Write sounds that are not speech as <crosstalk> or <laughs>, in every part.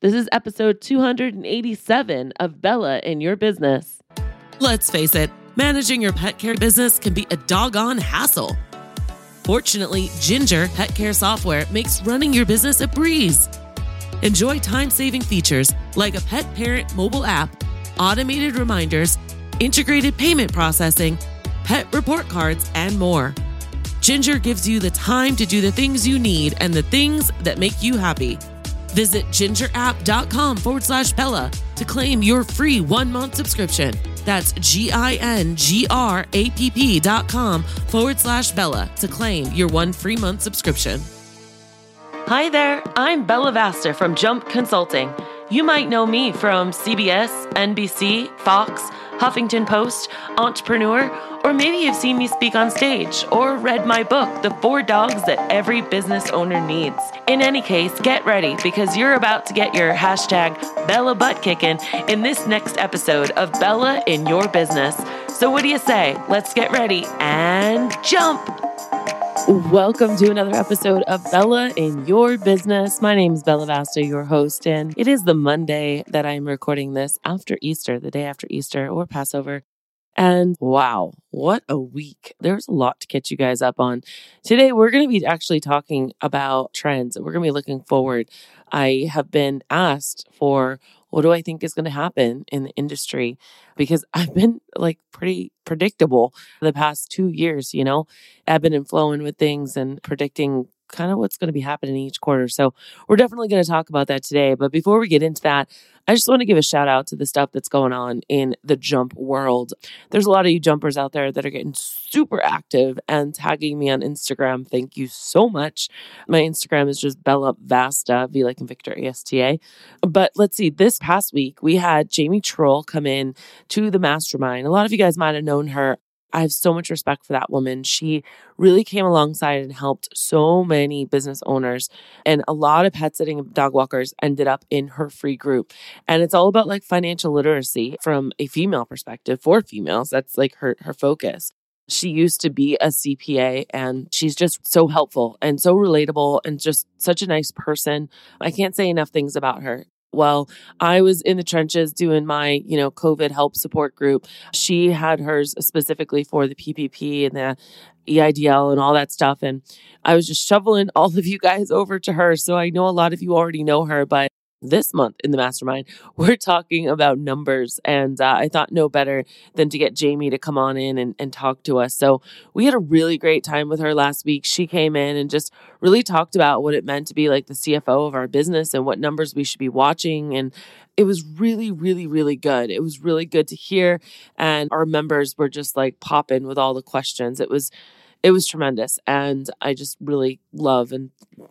This is episode 287 of Bella in Your Business. Let's face it, managing your pet care business can be a doggone hassle. Fortunately, Gingr Pet Care Software makes running your business a breeze. Enjoy time saving features like a pet parent mobile app, automated reminders, integrated payment processing, pet report cards, and more. Gingr gives you the time to do the things you need and the things that make you happy. Visit gingrapp.com forward slash Bella to claim your free one month subscription. That's G I N G R A P P dot com forward slash Bella to claim your one free month subscription. Hi there, I'm Bella Vasta from Jump Consulting. You might know me from CBS, NBC, Fox, Huffington Post, Entrepreneur, or maybe you've seen me speak on stage or read my book, The Four Dogs That Every Business Owner Needs. In any case, get ready because you're about to get your hashtag Bella butt kicking in this next episode of Bella in Your Business. So, what do you say? Let's get ready and jump! Welcome to another episode of Bella in Your Business. My name is Bella Vasta, your host, and it is the Monday that I'm recording this after Easter, the day after Easter or Passover. And wow, what a week. There's a lot to catch you guys up on. Today, we're going to be actually talking about trends. We're going to be looking forward. I have been asked for what do I think is going to happen in the industry? Because <laughs> I've been like pretty predictable the past two years, you know, ebbing and flowing with things and predicting kind of what's going to be happening each quarter. So we're definitely going to talk about that today. But before we get into that, I just want to give a shout out to the stuff that's going on in the jump world. There's a lot of you jumpers out there that are getting super active and tagging me on Instagram. Thank you so much. My Instagram is just Bella Vasta, V like in Victor ASTA. But let's see, this past week we had Jamie Trull come in to the mastermind. A lot of you guys might have known her. I have so much respect for that woman. She really came alongside and helped so many business owners. And a lot of pet sitting dog walkers ended up in her free group. And it's all about like financial literacy from a female perspective for females. That's like her, her focus. She used to be a CPA and she's just so helpful and so relatable and just such a nice person. I can't say enough things about her well, I was in the trenches doing my, you know, COVID help support group. She had hers specifically for the PPP and the EIDL and all that stuff. And I was just shoveling <laughs> all of you guys over to her. So I know a lot of you already know her, but this month in the mastermind, <laughs> we're talking about numbers. And uh, I thought no better than to get Jamie to come on in and, and talk to us. So we had a really great time with her last week. She came in and just really talked about what it meant to be like the CFO of our business and what numbers we should be watching. And it was really, really, really good. It was really good to hear. And our members were just like popping with all the questions. It was it was tremendous. And I just really love and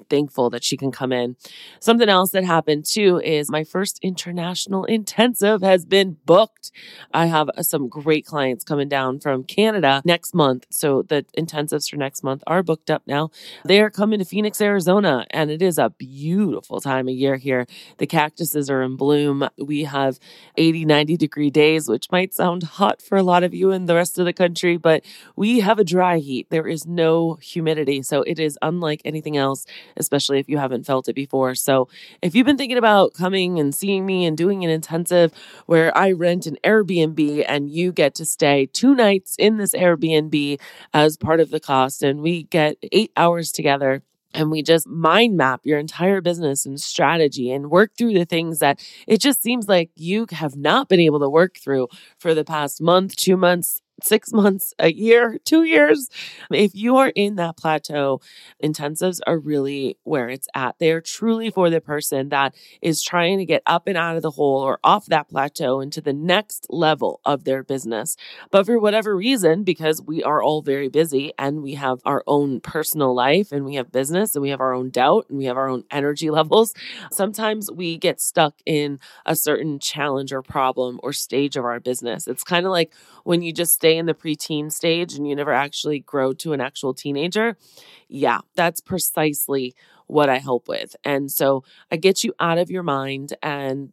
thankful that she can come in. Something else that happened too is my first international intensive has been booked. I have uh, some great clients coming down from Canada next month. So the intensives for next month are booked up now. They are coming to Phoenix, Arizona, and it is a beautiful time of year here. The cactuses are in bloom. We have 80, 90 degree days, which might sound hot for a lot of you in the rest of the country, but we have a dry heat there is no humidity. So it is unlike anything else, especially if you haven't felt it before. So if you've been thinking about coming and seeing me and doing an intensive where I rent an Airbnb and you get to stay two nights in this Airbnb as part of the cost, and we get eight hours together and we just mind map your entire business and strategy and work through the things that it just seems like you have not been able to work through for the past month, two months, six months, a year, two years. If you are in that plateau, intensives are really where it's at. They're truly for the person that is trying to get up and out of the hole or off that plateau into the next level of their business. But for whatever reason, because we are all very busy and we have our own personal life and we have business and we have our own doubt and we have our own energy <laughs> levels, sometimes we get stuck in a certain challenge or problem or stage of our business. It's kind of like when you just stay in the preteen stage and you never actually grow to an actual teenager, yeah, that's precisely what I help with. And so I get you out of your mind and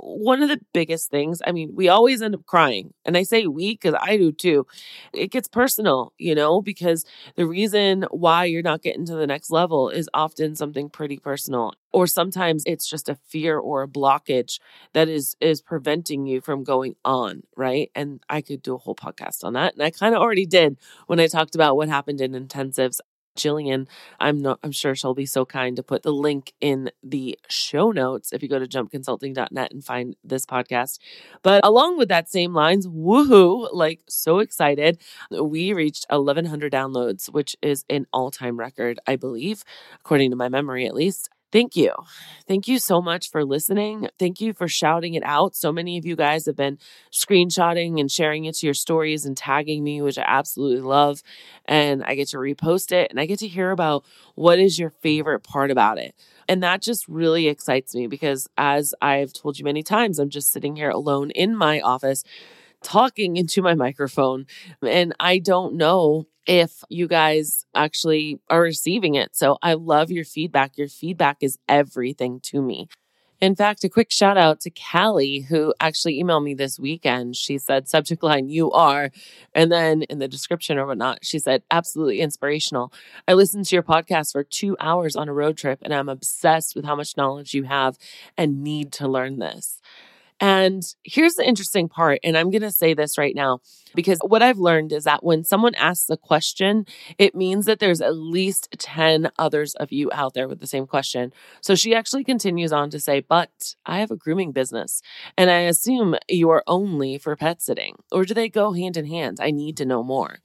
one of the biggest things, I mean, we always end up crying. And I say we because I do too. It gets personal, you know, because the reason why you're not getting to the next level is often something pretty personal. Or sometimes it's just a fear or a blockage that is is preventing you from going on, right? And I could do a whole podcast on that. And I kind of already did when I talked about what happened in intensives. Jillian, I'm not I'm sure she'll be so kind to put the link in the show notes if you go to jumpconsulting.net and find this podcast. But along with that same lines, woohoo, like so excited. We reached 1100 downloads, which is an all-time record, I believe, according to my memory at least. Thank you. Thank you so much for listening. Thank you for shouting it out. So many of you guys have been screenshotting and sharing it to your stories and tagging me, which I absolutely love. And I get to repost it and I get to hear about what is your favorite part about it. And that just really excites me because, as I've told you many times, I'm just sitting here alone in my office talking <laughs> into my microphone and I don't know if you guys actually are receiving it. So I love your feedback. Your feedback is everything to me. In fact, a quick shout out to Callie, who actually emailed me this weekend. She said, subject line, you are. And then in the description or whatnot, she said, absolutely inspirational. I listened to your podcast for two hours on a road trip, and I'm obsessed with how much knowledge you have and need to learn this. And here's the interesting part, and I'm going to say this right now because what I've learned is that when someone asks a question, it means that there's at least 10 others of you out there with the same question. So she actually continues on to say, But I have a grooming business, and I assume you are only for pet sitting, or do they go hand in hand? I need to know more.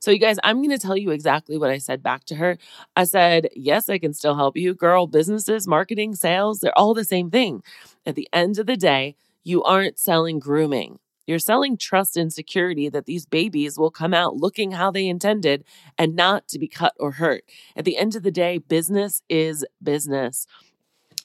So, you guys, I'm going to tell you exactly what I said back to her. I said, Yes, I can still help you. Girl, businesses, marketing, sales, they're all the same thing. At the end of the day, you aren't selling grooming. You're selling trust and security that these babies will come out looking how they intended and not to be cut or hurt. At the end of the day, business is business.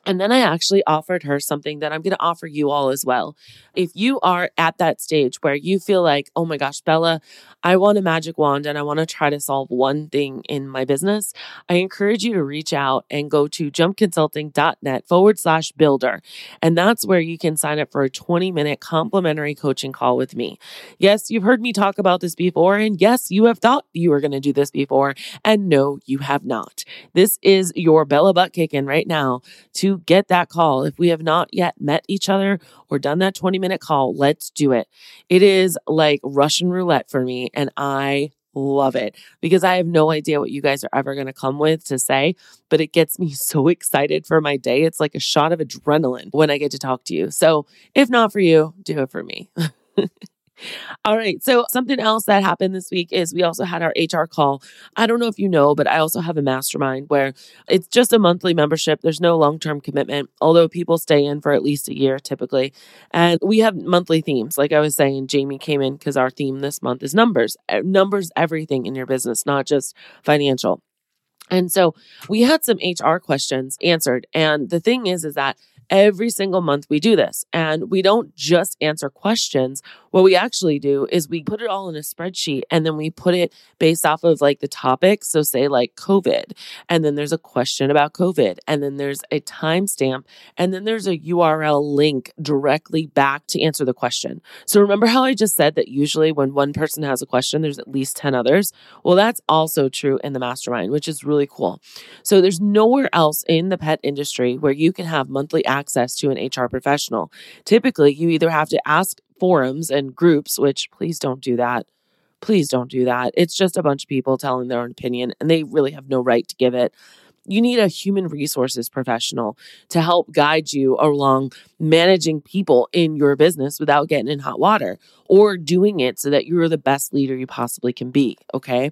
And then I actually offered her something that I'm going to offer you all as well. If you are at that stage where you feel like, oh my gosh, Bella, I want a magic wand and I want to try to solve one thing in my business, I encourage you to reach out and go to jumpconsulting.net forward slash builder. And that's where you can sign up for a 20 minute complimentary coaching call with me. Yes, you've heard me talk about this before. And yes, you have thought you were going to do this before. And no, you have not. This is your Bella butt kicking right now to get that call. If we have not yet met each other or done that 20 minute call, let's do it. It is like Russian roulette for me, and I love it because I have no idea what you guys are ever going to come with to say, but it gets me <laughs> so excited for my day. It's like a shot of adrenaline when I get to talk to you. So if not for you, do it for me. <laughs> All right. So, something else that happened this week is we also had our HR call. I don't know if you know, but I also have a mastermind where it's just a monthly membership. There's no long term commitment, although people stay in for at least a year typically. And we have monthly themes. Like I was saying, Jamie came in because our theme this month is numbers. Numbers, everything in your business, not just financial. And so we had some HR questions answered. And the thing is, is that Every single month we do this and we don't just answer questions. What we actually do is we put it all in a spreadsheet and then we put it based off of like the topic. So say like COVID and then there's a question about COVID and then there's a timestamp and then there's a URL link directly back to answer the question. So remember how I just said that usually when one person has a question, there's at least 10 others. Well, that's also true in the mastermind, which is really cool. So there's nowhere else in the pet industry where you can have monthly access to an HR professional. Typically, you either have to ask forums and groups, which please don't do that. Please don't do that. It's just a bunch of people telling their own opinion, and they really have no right to give it you need a human resources professional to help guide you along managing people in your business without getting in hot water or doing it so that you're the best leader you possibly can be. Okay.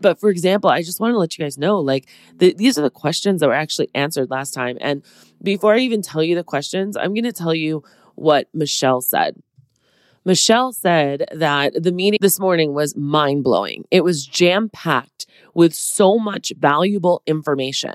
But for example, I just want to let you guys know like the, these are the questions that were actually answered last time. And before I even tell you the questions, I'm going to tell you what Michelle said. Michelle said that the meeting this morning was mind blowing. It was jam packed with so much valuable information.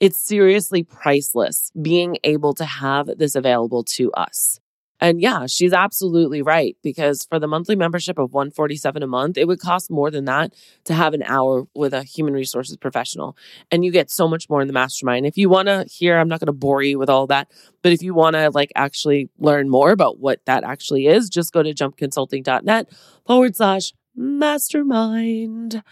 It's seriously priceless being able to have this available to us. And yeah, she's absolutely right because for the monthly membership of 147 a month, it would cost more than that to have an hour with a human resources professional. And you get so much more in the mastermind. If you want to hear, I'm not going to bore you with all that, but if you want to like actually learn more about what that actually is, just go to jumpconsulting.net forward slash mastermind.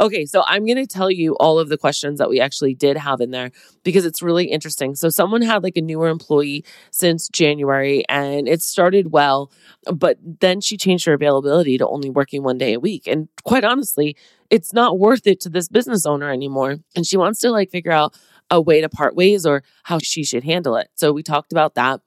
Okay, so I'm going to tell you all of the questions that we actually did have in there because it's really interesting. So, someone had like a newer employee since January and it started well, but then she changed her availability to only working one day a week. And quite honestly, it's not worth it to this business owner anymore. And she wants to like figure out a way to part ways or how she should handle it. So, we talked about that.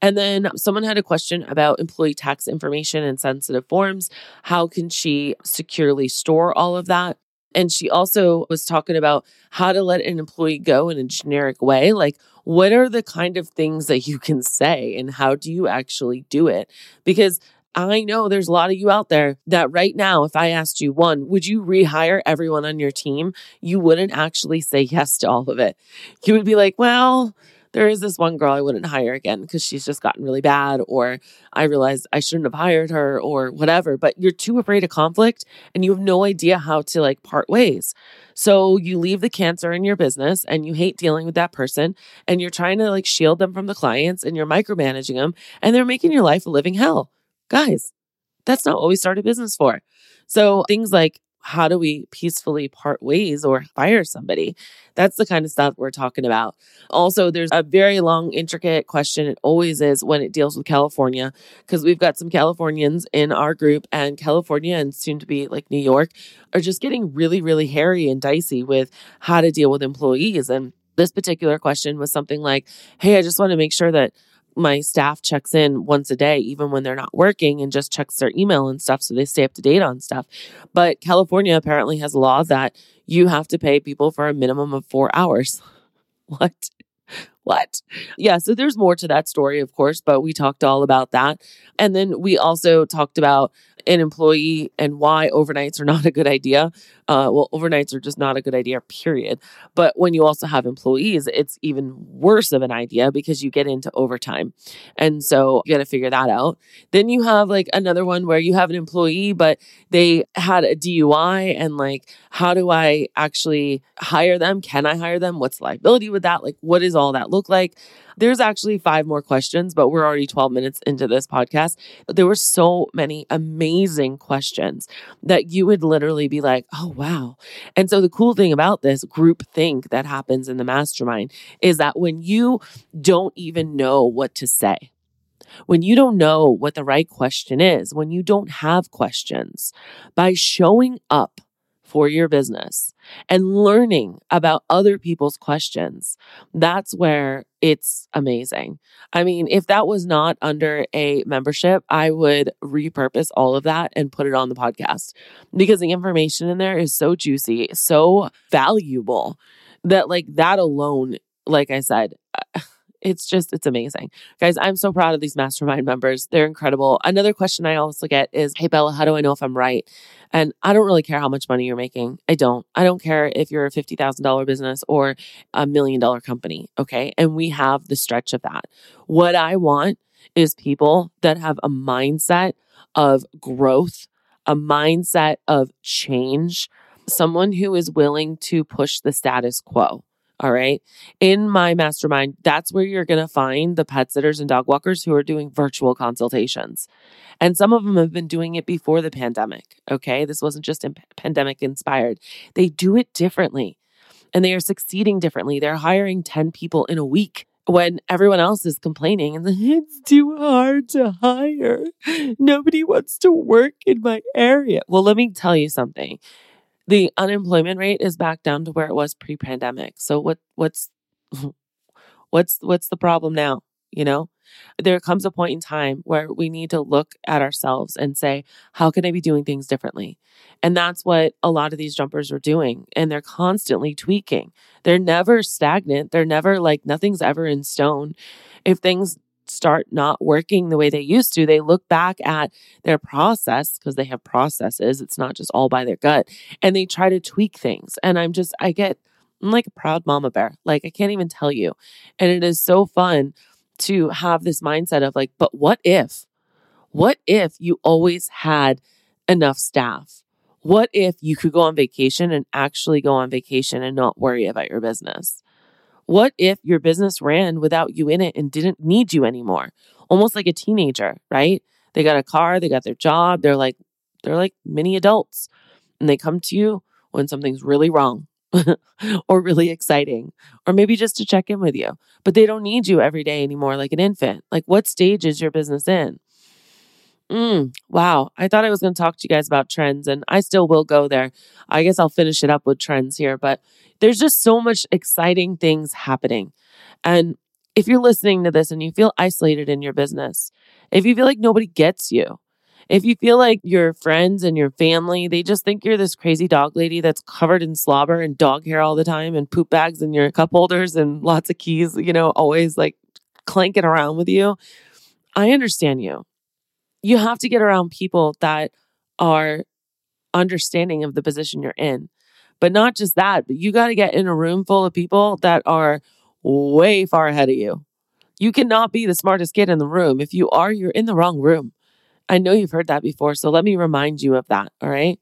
And then someone had a question about employee tax information and sensitive forms. How can she securely store all of that? And she also was talking about how to let an employee go in a generic way. Like, what are the kind of things that you can say and how do you actually do it? Because I know there's a lot of you out there that right now, if I asked you, one, would you rehire everyone on your team? You wouldn't actually say yes to all of it. You would be like, well, there is this one girl I wouldn't hire again because she's just gotten really bad, or I realized I shouldn't have hired her, or whatever. But you're too afraid of conflict and you have no idea how to like part ways. So you leave the cancer in your business and you hate dealing with that person and you're trying to like shield them from the clients and you're micromanaging them and they're making your life a living hell. Guys, that's not what we start a business for. So things like how do we peacefully part ways or fire somebody? That's the kind of stuff we're talking about. Also, there's a very long, intricate question. It always is when it deals with California, because we've got some Californians in our group, and California and soon to be like New York are just getting really, really hairy and dicey with how to deal with employees. And this particular question was something like, Hey, I just want to make sure that my staff checks in once a day, even when they're not working, and just checks their email and stuff so they stay up to date on stuff. But California apparently has a law that you have to pay people for a minimum of four hours. <laughs> what? What? Yeah, so there's more to that story, of course, but we talked all about that. And then we also talked about an employee and why overnights are <laughs> not a good idea. Uh, well, overnights are just not a good idea, period. But when you also have employees, it's even worse of an idea because you get into overtime. And so you got to figure that out. Then you have like another one where you have an employee, but they had a DUI and like, how do I actually hire them? Can I hire them? What's the liability with that? Like, what is all that look like? There's actually five more questions, but we're already 12 minutes into this podcast. There were so many amazing questions that you would literally be like, oh, wow. And so the cool thing about this group think that happens in the mastermind is that when you don't even know what to say, when you don't know what the right question is, when you don't have questions, by showing up for your business and learning about other people's questions, that's where it's amazing. I mean, if that was not under a membership, I would repurpose all of that and put it on the podcast because the information in there is so juicy, so valuable that, like, that alone, like I said, it's just, it's amazing. Guys, I'm so proud of these mastermind members. They're incredible. Another question I also get is, Hey, Bella, how do I know if I'm right? And I don't really care how much money you're making. I don't. I don't care if you're a $50,000 business or a million dollar company. Okay. And we have the stretch of that. What I want is people that have a mindset of growth, a mindset of change, someone who is willing to push the status quo. All right. In my mastermind, that's where you're going to find the pet sitters and dog walkers who are doing virtual consultations. And some of them have been doing it before the pandemic. Okay. This wasn't just pandemic inspired. They do it differently and they are succeeding differently. They're hiring 10 people in a week when everyone else is complaining and it's too hard to hire. Nobody wants to work in my area. Well, let me tell you something the unemployment rate is back down to where it was pre-pandemic. So what what's <laughs> what's what's the problem now? You know, there comes a point in time where we need to look at ourselves and say, how can I be doing things differently? And that's what a lot of these jumpers are doing. And they're constantly tweaking. They're never stagnant. They're never like nothing's ever in stone. If things start not working the way they used to, they look back at their process because they have processes. It's not just all by their gut and they try to tweak things. And I'm just, I get, I'm like a proud mama bear. Like I can't even tell you. And it is so fun to have this mindset of like, but what if? What if you always had enough staff? What if you could go on vacation and actually go on vacation and not worry about your business? What if your business ran without you in it and didn't need you anymore? Almost like a teenager, right? They got a car, they got their job, they're like they're like mini adults. And they come to you when something's really wrong <laughs> or really exciting, or maybe just to check in with you. But they don't need you every day anymore like an infant. Like, what stage is your business in? Mm, wow. I thought I was going to talk to you guys about trends, and I still will go there. I guess I'll finish it up with trends here, but there's just so much exciting things happening. And if you're listening to this and you feel isolated in your business, if you feel like nobody gets you, if you feel like your friends and your family, they just think you're this crazy dog lady that's covered in slobber and dog hair all the time and poop bags in your cup holders and lots of keys, you know, always like clanking around with you, I understand you. You have to get around people that are understanding of the position you're in. But not just that, but you got to get in a room full of people that are way far ahead of you. You cannot be the smartest kid in the room. If you are, you're in the wrong room. I know you've heard that before, so let me remind you of that. All right.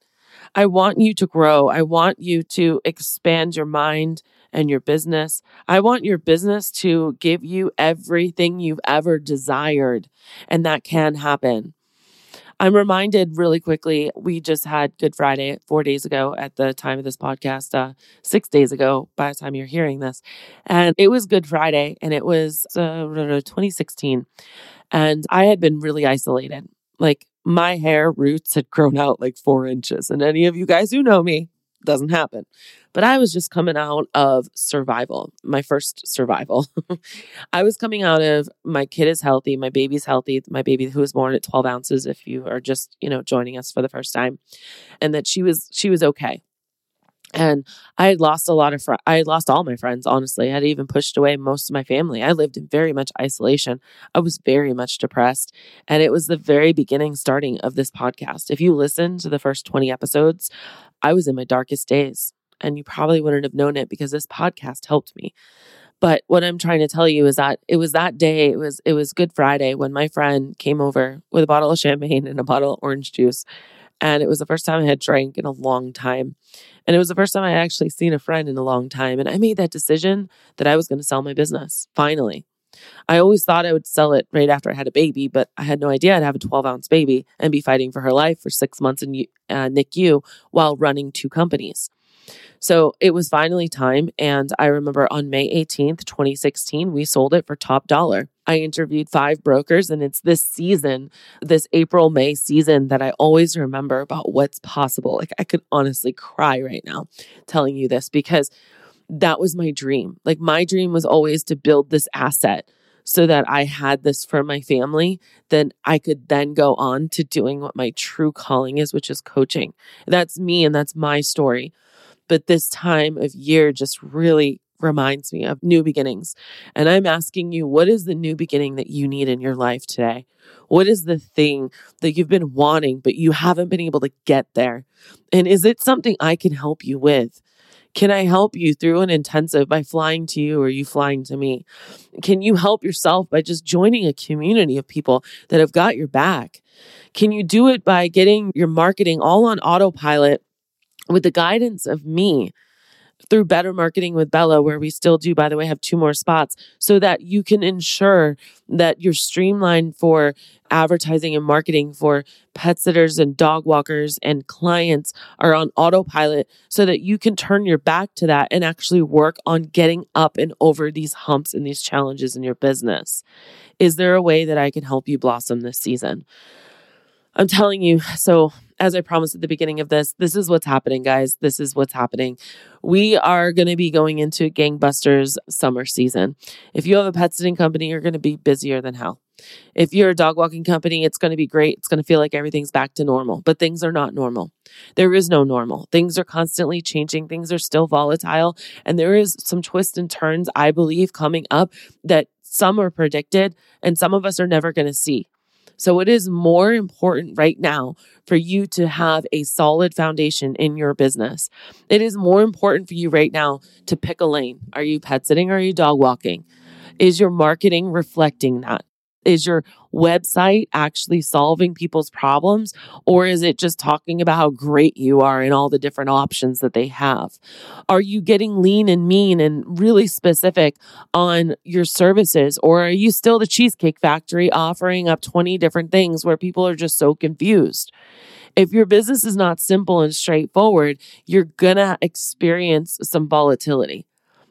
I want you to grow. I want you to expand your mind and your business. I want your business to give you everything you've ever desired, and that can happen. I'm reminded really quickly, we just had Good Friday four days ago at the time of this podcast, uh, six days ago by the time you're hearing this. And it was Good Friday and it was uh, 2016. And I had been really isolated. Like my hair roots had grown out like four inches. And any of you guys who know me, doesn't happen. But I was just coming out of survival, my first survival. <laughs> I was coming out of my kid is healthy, my baby's healthy, my baby who was born at 12 ounces, if you are just, you know, joining us for the first time, and that she was she was okay and I had lost a lot of fr- I had lost all my friends honestly. I had even pushed away most of my family. I lived in very much isolation. I was very much depressed, and it was the very beginning starting of this podcast. If you listen to the first 20 episodes, I was in my darkest days, and you probably wouldn't have known it because this podcast helped me. But what I'm trying to tell you is that it was that day, it was it was Good Friday when my friend came over with a bottle of champagne and a bottle of orange juice and it was the first time I had drank in a long time. And it was the first time I actually seen a friend in a long time. And I made that decision that I was going to sell my business finally. I always thought I would sell it right after I had a baby, but I had no idea I'd have a 12 ounce baby and be fighting for her life for six months in uh, NICU while running two companies. So it was finally time. And I remember on May 18th, 2016, we sold it for top dollar. I interviewed five brokers, and it's this season, this April, May season, that I always remember about what's possible. Like, I could honestly cry right now telling you this because that was my dream. Like, my dream was always to build this asset so that I had this for my family, then I could then go on to doing what my true calling is, which is coaching. That's me and that's my story. But this time of year just really reminds me of new beginnings. And I'm asking you, what is the new beginning that you need in your life today? What is the thing that you've been wanting, but you haven't been able to get there? And is it something I can help you with? Can I help you through an intensive by flying to you or you flying to me? Can you help yourself by just joining a community of people that have got your back? Can you do it by getting your marketing all on autopilot with the guidance of me through Better Marketing with Bella, where we still do, by the way, have two more spots, so that you can ensure that you're streamlined for advertising and marketing for pet sitters and dog walkers and clients are on autopilot so that you can turn your back to that and actually work on getting up and over these humps and these challenges in your business. Is there a way that I can help you blossom this season? I'm telling you, so as I promised at the beginning of this, this is what's happening, guys. This is what's happening. We are going to be going into gangbusters summer season. If you have a pet sitting company, you're going to be busier than hell. If you're a dog walking company, it's going to be great. It's going to feel like everything's back to normal, but things are not normal. There is no normal. Things are constantly changing. Things are still volatile. And there is some twists and turns, I believe, coming up that some are predicted and some of us are never going to see. So it is more important right now for you to have a solid foundation in your business. It is more important for you right now to pick a lane. Are you pet sitting or are you dog walking? Is your marketing reflecting that? Is your website actually solving people's problems? Or is it just talking about how great you are and all the different options that they have? Are you getting lean and mean and really specific on your services? Or are you still the Cheesecake Factory offering up 20 different things where people are just so confused? If your business is not simple and straightforward, you're going to experience some volatility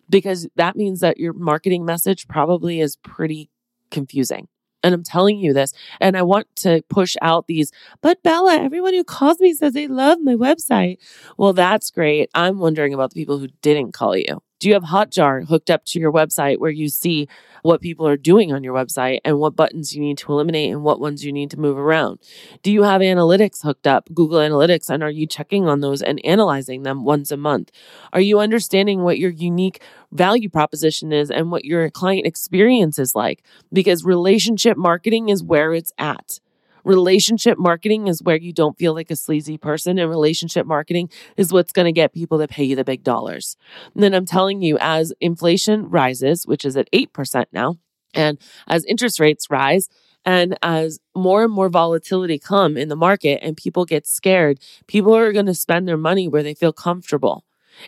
because that means that your marketing message probably is pretty confusing. And I'm telling you this. And I want to push out these, but Bella, everyone who calls me says they love my website. Well, that's great. I'm wondering about the people who didn't call you. Do you have Hotjar hooked up to your website where you see what people are doing on your website and what buttons you need to eliminate and what ones you need to move around? Do you have analytics hooked up, Google Analytics, and are you checking on those and analyzing them once a month? Are you understanding what your unique value proposition is and what your client experience is like? Because relationship marketing is where it's at. Relationship marketing is where you don't feel like a sleazy person, and relationship marketing is what's going to get people to pay you the big dollars. And then I'm telling you, as inflation rises, which is at 8% now, and as interest rates rise, and as more and more volatility come in the market and people get scared, people are going to spend their money where they feel comfortable.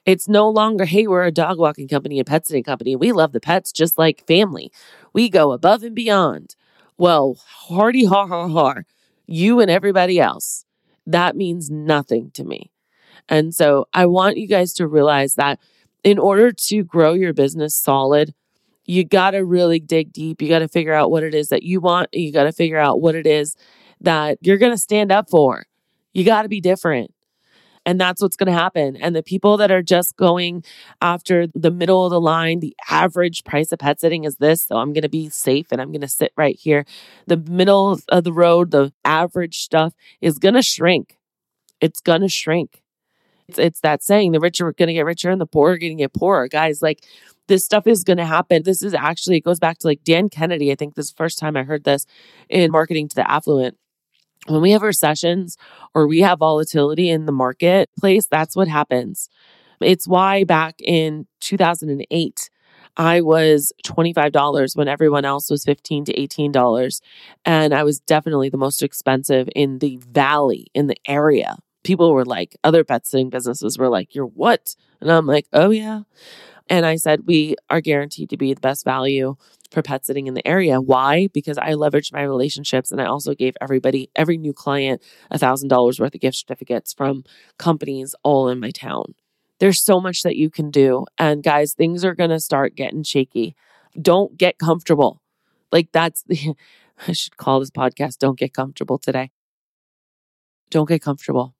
It's no longer, hey, we're a dog walking company, a pet sitting company. We love the pets just like family. We go above and beyond. Well, hearty har har har, you and everybody else. That means nothing to me. And so I want you guys to realize that in order to grow your business solid, you got to really dig deep. You got to figure out what it is that you want. You got to figure out what it is that you're going to stand up for. You got to be different. And that's what's going to happen. And the people that are just going after the middle of the line, the average price of pet sitting is this. So I'm going to be safe and I'm going to sit right here. The middle of the road, the average stuff is going to shrink. It's going to shrink. It's, it's that saying the rich are going to get richer and the poor are going to get poorer. Guys, like this stuff is going to happen. This is actually, it goes back to like Dan Kennedy. I think this first time I heard this in marketing to the affluent when we have recessions or we have volatility in the marketplace, that's what happens. It's why back in 2008, I was $25 when everyone else was 15 to $18. And I was definitely the most expensive in the valley, in the area. People were like, other pet sitting businesses were like, You're what? And I'm like, Oh, yeah. And I said, We are guaranteed to be the best value for pet sitting in the area. Why? Because I leveraged my relationships and I also gave everybody, every new client, a $1,000 worth of gift certificates from companies all in my town. There's so much that you can do. And guys, things are going to start getting shaky. Don't get comfortable. Like that's the, <laughs> I should call this podcast Don't Get Comfortable today. Don't get comfortable.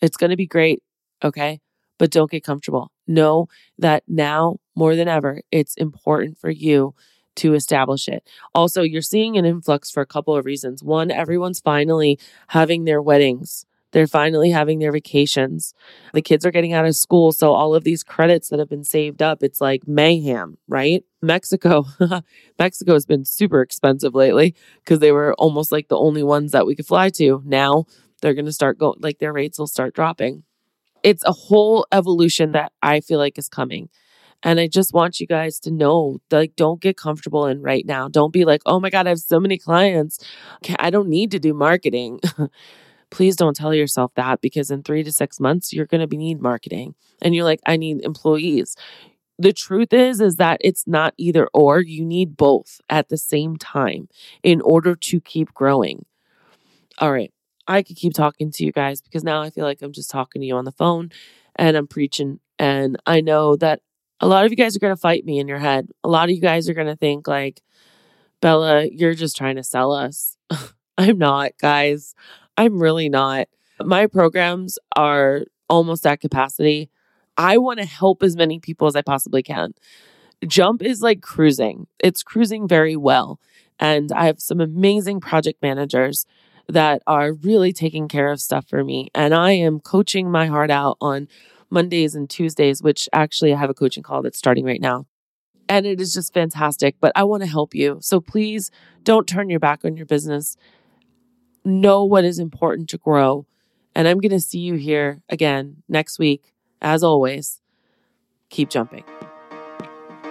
It's going to be great. Okay but don't get comfortable. Know that now more than ever, it's important for you to establish it. Also, you're seeing an influx for a couple of reasons. One, everyone's finally having their weddings. They're finally having their vacations. The kids are getting out of school. So, all of these credits that have been saved up, it's like mayhem, right? Mexico, <laughs> Mexico has been super expensive lately because they were almost like the only ones that we could fly to. Now they're going to start going, like their rates will start dropping it's a whole evolution that I feel like is coming. And I just want you guys to know, like, don't get comfortable in right now. Don't be like, oh my God, I have so many clients. I don't need to do marketing. <laughs> Please don't tell yourself that because in three to six months, you're going to need marketing. And you're like, I need employees. The truth is, is that it's not either or. You need both at the same time in order to keep growing. All right. I could keep talking to you guys because now I feel like I'm just talking to you on the phone and I'm preaching. And I know that a lot of you guys are going to fight me in your head. A lot of you guys are going to think, like, Bella, you're just trying to sell us. <laughs> I'm not, guys. I'm really not. My programs are almost at capacity. I want to help as many people as I possibly can. Jump is like cruising, it's cruising very well. And I have some amazing project managers that are really taking care of stuff for me. And I am coaching my heart out on Mondays and Tuesdays, which actually I have a coaching call that's starting right now. And it is just fantastic, but I want to help you. So please don't turn your back on your business. Know what is important to grow. And I'm going to see you here again next week. As always, keep jumping.